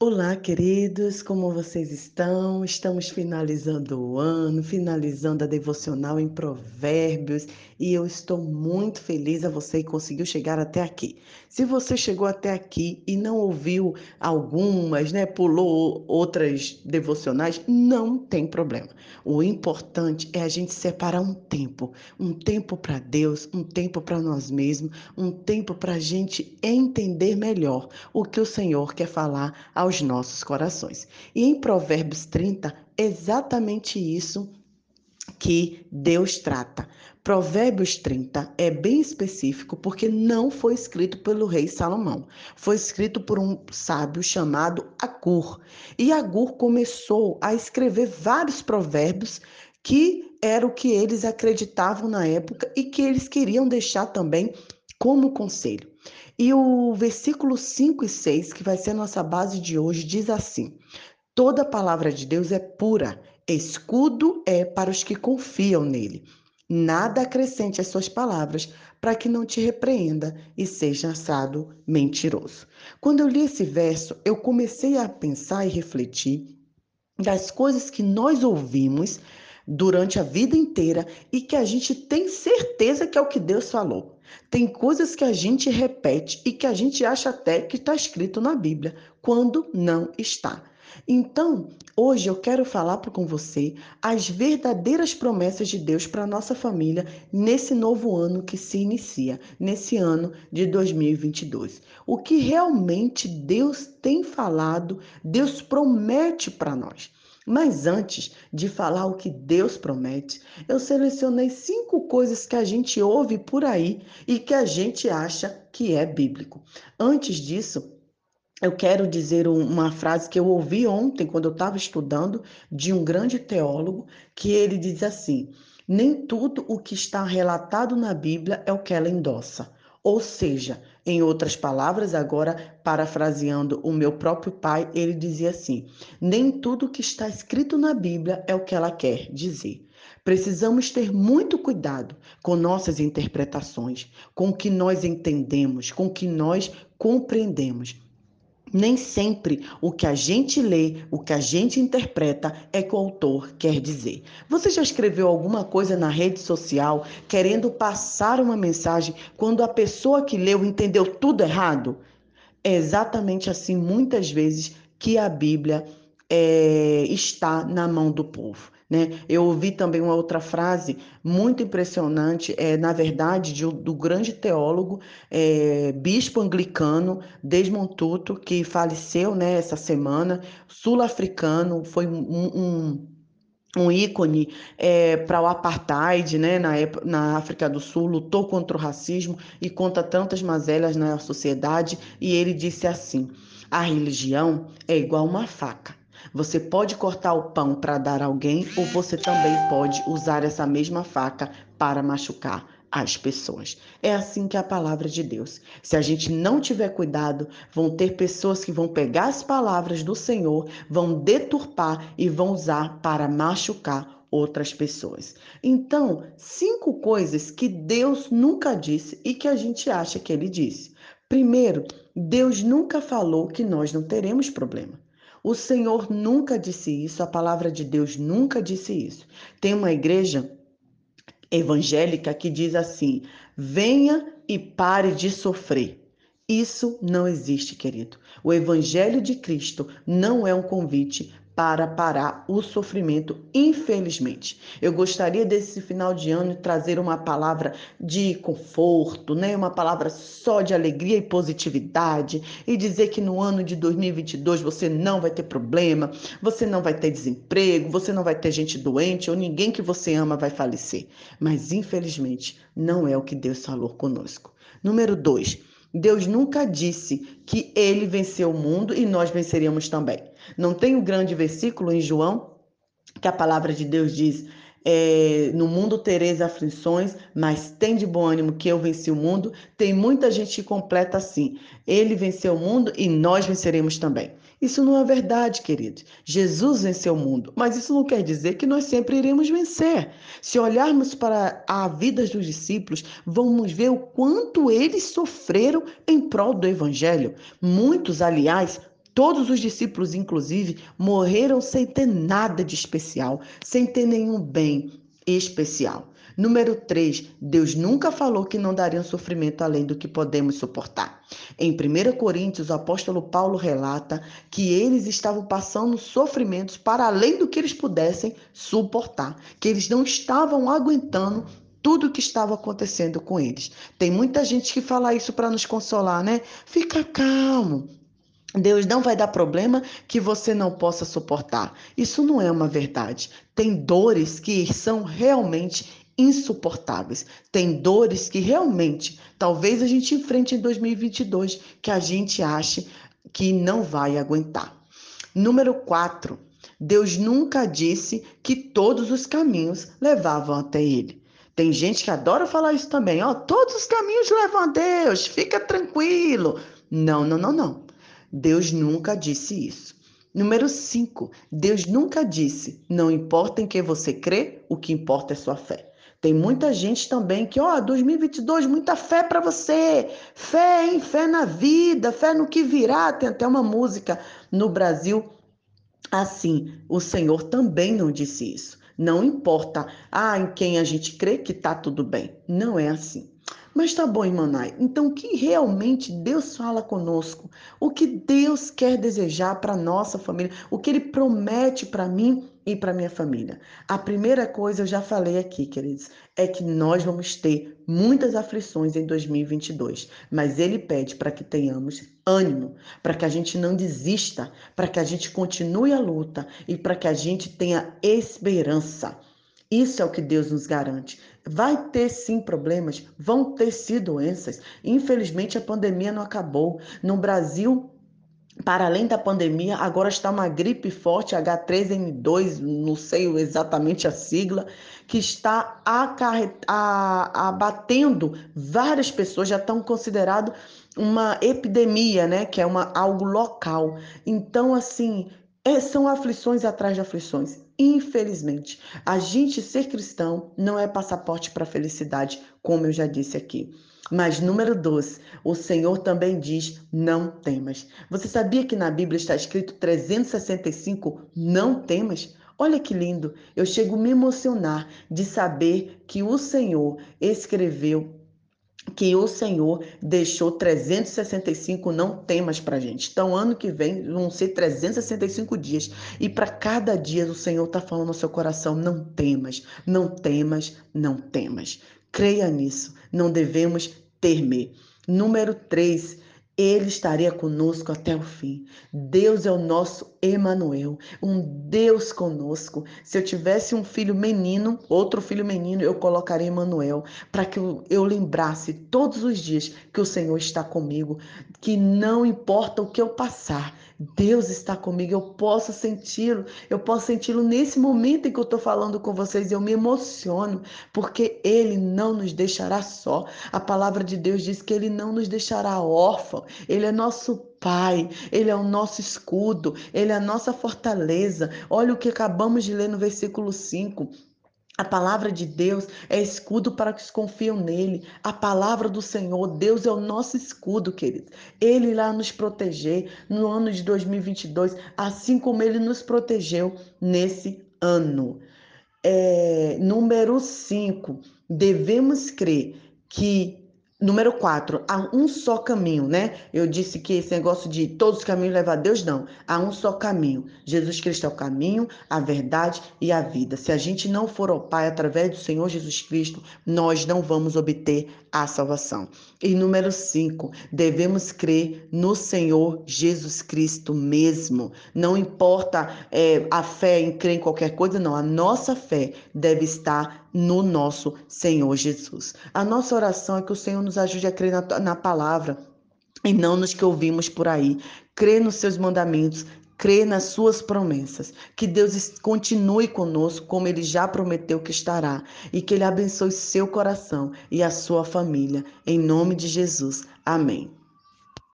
Olá, queridos, como vocês estão? Estamos finalizando o ano, finalizando a devocional em Provérbios, e eu estou muito feliz a você que conseguiu chegar até aqui. Se você chegou até aqui e não ouviu algumas, né, pulou outras devocionais, não tem problema. O importante é a gente separar um tempo, um tempo para Deus, um tempo para nós mesmos, um tempo para a gente entender melhor o que o Senhor quer falar ao aos nossos corações. E em Provérbios 30, exatamente isso que Deus trata. Provérbios 30 é bem específico porque não foi escrito pelo rei Salomão. Foi escrito por um sábio chamado Agur. E Agur começou a escrever vários provérbios que era o que eles acreditavam na época e que eles queriam deixar também como conselho. E o versículo 5 e 6, que vai ser a nossa base de hoje, diz assim: Toda palavra de Deus é pura, escudo é para os que confiam nele. Nada acrescente às suas palavras, para que não te repreenda e seja assado mentiroso. Quando eu li esse verso, eu comecei a pensar e refletir das coisas que nós ouvimos durante a vida inteira e que a gente tem certeza que é o que Deus falou. Tem coisas que a gente repete e que a gente acha até que está escrito na Bíblia, quando não está. Então, hoje eu quero falar com você as verdadeiras promessas de Deus para nossa família nesse novo ano que se inicia, nesse ano de 2022. O que realmente Deus tem falado, Deus promete para nós. Mas antes de falar o que Deus promete, eu selecionei cinco coisas que a gente ouve por aí e que a gente acha que é bíblico. Antes disso, eu quero dizer uma frase que eu ouvi ontem, quando eu estava estudando, de um grande teólogo, que ele diz assim: nem tudo o que está relatado na Bíblia é o que ela endossa. Ou seja, em outras palavras, agora parafraseando o meu próprio pai, ele dizia assim: nem tudo que está escrito na Bíblia é o que ela quer dizer. Precisamos ter muito cuidado com nossas interpretações, com o que nós entendemos, com o que nós compreendemos nem sempre o que a gente lê, o que a gente interpreta é que o autor quer dizer. Você já escreveu alguma coisa na rede social querendo passar uma mensagem quando a pessoa que leu entendeu tudo errado? É exatamente assim, muitas vezes, que a Bíblia é, está na mão do povo. Né? Eu ouvi também uma outra frase muito impressionante, é, na verdade, de, do grande teólogo, é, bispo anglicano Desmond Tutu, que faleceu né, essa semana, sul-africano, foi um, um um ícone é, para o apartheid né, na, na África do Sul, lutou contra o racismo e contra tantas mazelas na sociedade, e ele disse assim: a religião é igual uma faca. Você pode cortar o pão para dar alguém ou você também pode usar essa mesma faca para machucar as pessoas. É assim que é a palavra de Deus. Se a gente não tiver cuidado, vão ter pessoas que vão pegar as palavras do Senhor, vão deturpar e vão usar para machucar outras pessoas. Então, cinco coisas que Deus nunca disse e que a gente acha que ele disse. Primeiro, Deus nunca falou que nós não teremos problema. O Senhor nunca disse isso, a palavra de Deus nunca disse isso. Tem uma igreja evangélica que diz assim: venha e pare de sofrer. Isso não existe, querido. O Evangelho de Cristo não é um convite para parar o sofrimento, infelizmente. Eu gostaria desse final de ano trazer uma palavra de conforto, né? Uma palavra só de alegria e positividade e dizer que no ano de 2022 você não vai ter problema, você não vai ter desemprego, você não vai ter gente doente ou ninguém que você ama vai falecer. Mas infelizmente não é o que Deus falou conosco. Número dois, Deus nunca disse que ele venceu o mundo e nós venceríamos também. Não tem o um grande versículo em João que a palavra de Deus diz: é, no mundo tereis aflições, mas tem de bom ânimo que eu venci o mundo. Tem muita gente que completa assim: ele venceu o mundo e nós venceremos também. Isso não é verdade, querido. Jesus venceu o mundo, mas isso não quer dizer que nós sempre iremos vencer. Se olharmos para a vida dos discípulos, vamos ver o quanto eles sofreram em prol do evangelho. Muitos, aliás, Todos os discípulos, inclusive, morreram sem ter nada de especial, sem ter nenhum bem especial. Número 3, Deus nunca falou que não daria um sofrimento além do que podemos suportar. Em 1 Coríntios, o apóstolo Paulo relata que eles estavam passando sofrimentos para além do que eles pudessem suportar, que eles não estavam aguentando tudo o que estava acontecendo com eles. Tem muita gente que fala isso para nos consolar, né? Fica calmo. Deus não vai dar problema que você não possa suportar. Isso não é uma verdade. Tem dores que são realmente insuportáveis. Tem dores que realmente talvez a gente enfrente em 2022 que a gente ache que não vai aguentar. Número 4. Deus nunca disse que todos os caminhos levavam até ele. Tem gente que adora falar isso também, ó, todos os caminhos levam a Deus, fica tranquilo. Não, não, não, não. Deus nunca disse isso. Número 5. Deus nunca disse: não importa em que você crê, o que importa é sua fé. Tem muita gente também que, ó, 2022, muita fé para você. Fé, hein? Fé na vida, fé no que virá. Tem até uma música no Brasil assim. O Senhor também não disse isso. Não importa, ah, em quem a gente crê que tá tudo bem. Não é assim. Mas tá bom, Imanai. Então, o que realmente Deus fala conosco? O que Deus quer desejar para nossa família? O que Ele promete para mim e para minha família? A primeira coisa eu já falei aqui, queridos, é que nós vamos ter muitas aflições em 2022, mas Ele pede para que tenhamos ânimo, para que a gente não desista, para que a gente continue a luta e para que a gente tenha esperança. Isso é o que Deus nos garante. Vai ter sim problemas, vão ter sim doenças. Infelizmente a pandemia não acabou. No Brasil, para além da pandemia, agora está uma gripe forte, H3N2, não sei exatamente a sigla, que está abatendo várias pessoas, já estão considerado uma epidemia, né? Que é uma, algo local. Então, assim, é, são aflições atrás de aflições. Infelizmente, a gente ser cristão não é passaporte para felicidade, como eu já disse aqui. Mas número 12, o Senhor também diz: não temas. Você sabia que na Bíblia está escrito 365 não temas? Olha que lindo! Eu chego a me emocionar de saber que o Senhor escreveu que o Senhor deixou 365 não temas para gente. Então, ano que vem vão ser 365 dias. E para cada dia o Senhor está falando no seu coração: não temas, não temas, não temas. Creia nisso. Não devemos temer. Número 3. Ele estaria conosco até o fim. Deus é o nosso Emanuel, um Deus conosco. Se eu tivesse um filho menino, outro filho menino, eu colocaria Emanuel, para que eu lembrasse todos os dias que o Senhor está comigo, que não importa o que eu passar, Deus está comigo, eu posso senti-lo, eu posso senti-lo nesse momento em que eu estou falando com vocês, eu me emociono, porque Ele não nos deixará só. A palavra de Deus diz que Ele não nos deixará órfão, Ele é nosso Pai, Ele é o nosso escudo, Ele é a nossa fortaleza. Olha o que acabamos de ler no versículo 5. A palavra de Deus é escudo para os que confiam nele. A palavra do Senhor, Deus é o nosso escudo, querido. Ele irá nos proteger no ano de 2022, assim como ele nos protegeu nesse ano. É, número 5. Devemos crer que Número 4, há um só caminho, né? Eu disse que esse negócio de todos os caminhos levam a Deus, não. Há um só caminho. Jesus Cristo é o caminho, a verdade e a vida. Se a gente não for ao Pai através do Senhor Jesus Cristo, nós não vamos obter a salvação. E número 5, devemos crer no Senhor Jesus Cristo mesmo. Não importa é, a fé em crer em qualquer coisa, não. A nossa fé deve estar no nosso Senhor Jesus. A nossa oração é que o Senhor nos ajude a crer na, na palavra e não nos que ouvimos por aí. Crer nos seus mandamentos, crer nas suas promessas. Que Deus continue conosco como ele já prometeu que estará e que ele abençoe seu coração e a sua família. Em nome de Jesus. Amém.